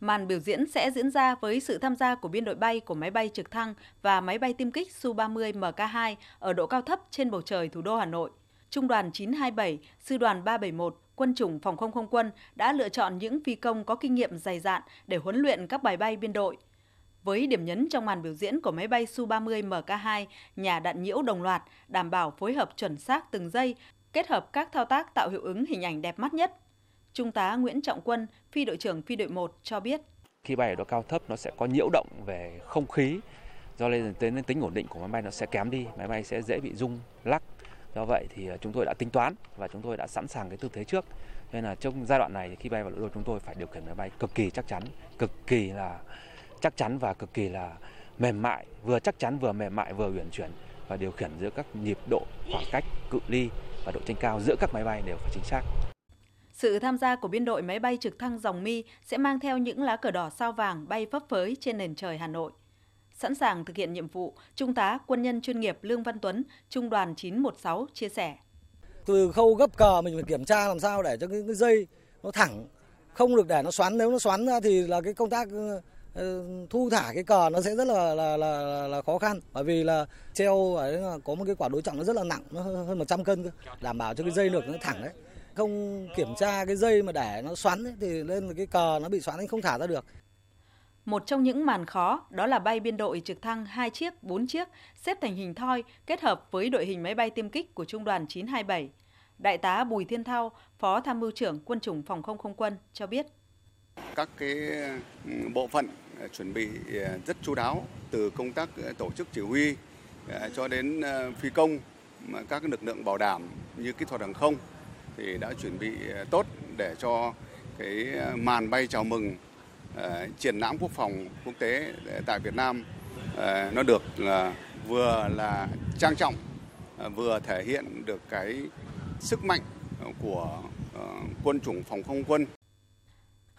Màn biểu diễn sẽ diễn ra với sự tham gia của biên đội bay của máy bay trực thăng và máy bay tiêm kích Su-30 Mk2 ở độ cao thấp trên bầu trời thủ đô Hà Nội. Trung đoàn 927, Sư đoàn 371, Quân chủng Phòng không không quân đã lựa chọn những phi công có kinh nghiệm dày dạn để huấn luyện các bài bay biên đội. Với điểm nhấn trong màn biểu diễn của máy bay Su-30 Mk2, nhà đạn nhiễu đồng loạt, đảm bảo phối hợp chuẩn xác từng giây, kết hợp các thao tác tạo hiệu ứng hình ảnh đẹp mắt nhất. Trung tá Nguyễn Trọng Quân, phi đội trưởng phi đội 1 cho biết. Khi bay ở độ cao thấp nó sẽ có nhiễu động về không khí, do nên tính, tính ổn định của máy bay nó sẽ kém đi, máy bay sẽ dễ bị rung, lắc. Do vậy thì à, chúng tôi đã tính toán và chúng tôi đã sẵn sàng cái tư thế trước. Nên là trong giai đoạn này khi bay vào nội đô chúng tôi phải điều khiển máy bay cực kỳ chắc chắn, cực kỳ là chắc chắn và cực kỳ là mềm mại, vừa chắc chắn vừa mềm mại vừa uyển chuyển và điều khiển giữa các nhịp độ, khoảng cách, cự ly và độ trên cao giữa các máy bay đều phải chính xác. Sự tham gia của biên đội máy bay trực thăng dòng mi sẽ mang theo những lá cờ đỏ sao vàng bay phấp phới trên nền trời Hà Nội. Sẵn sàng thực hiện nhiệm vụ, Trung tá quân nhân chuyên nghiệp Lương Văn Tuấn, Trung đoàn 916 chia sẻ. Từ khâu gấp cờ mình phải kiểm tra làm sao để cho cái, cái dây nó thẳng, không được để nó xoắn. Nếu nó xoắn ra thì là cái công tác ờ, ờ, thu thả cái cờ nó sẽ rất là là là, là khó khăn bởi vì là treo ấy có một cái quả đối trọng nó rất là nặng nó hơn 100 cân cơ đảm bảo cho cái dây được nó thẳng đấy không kiểm tra cái dây mà để nó xoắn ấy, thì lên cái cờ nó bị xoắn anh không thả ra được. Một trong những màn khó đó là bay biên đội trực thăng 2 chiếc, 4 chiếc xếp thành hình thoi kết hợp với đội hình máy bay tiêm kích của Trung đoàn 927. Đại tá Bùi Thiên Thao, Phó Tham mưu trưởng Quân chủng Phòng không không quân cho biết. Các cái bộ phận ờ, chuẩn bị ờ, rất chú đáo từ công tác ờ, tổ chức chỉ huy cho đến phi công các lực lượng bảo đảm như kỹ thuật hàng không thì đã chuẩn bị ờ, tốt để cho cái ờ, màn bay chào mừng uh, triển lãm quốc phòng quốc tế tại Việt Nam uh, nó được là vừa là trang trọng uh, vừa thể hiện được cái sức mạnh của uh, quân chủng phòng không quân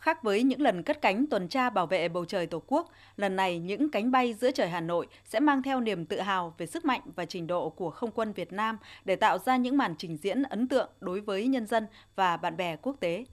Khác với những lần cất cánh tuần tra bảo vệ bầu trời Tổ quốc, lần này những cánh bay giữa trời Hà Nội sẽ mang theo niềm tự hào về sức mạnh và trình độ của không quân Việt Nam để tạo ra những màn trình diễn ấn tượng đối với nhân dân và bạn bè quốc tế.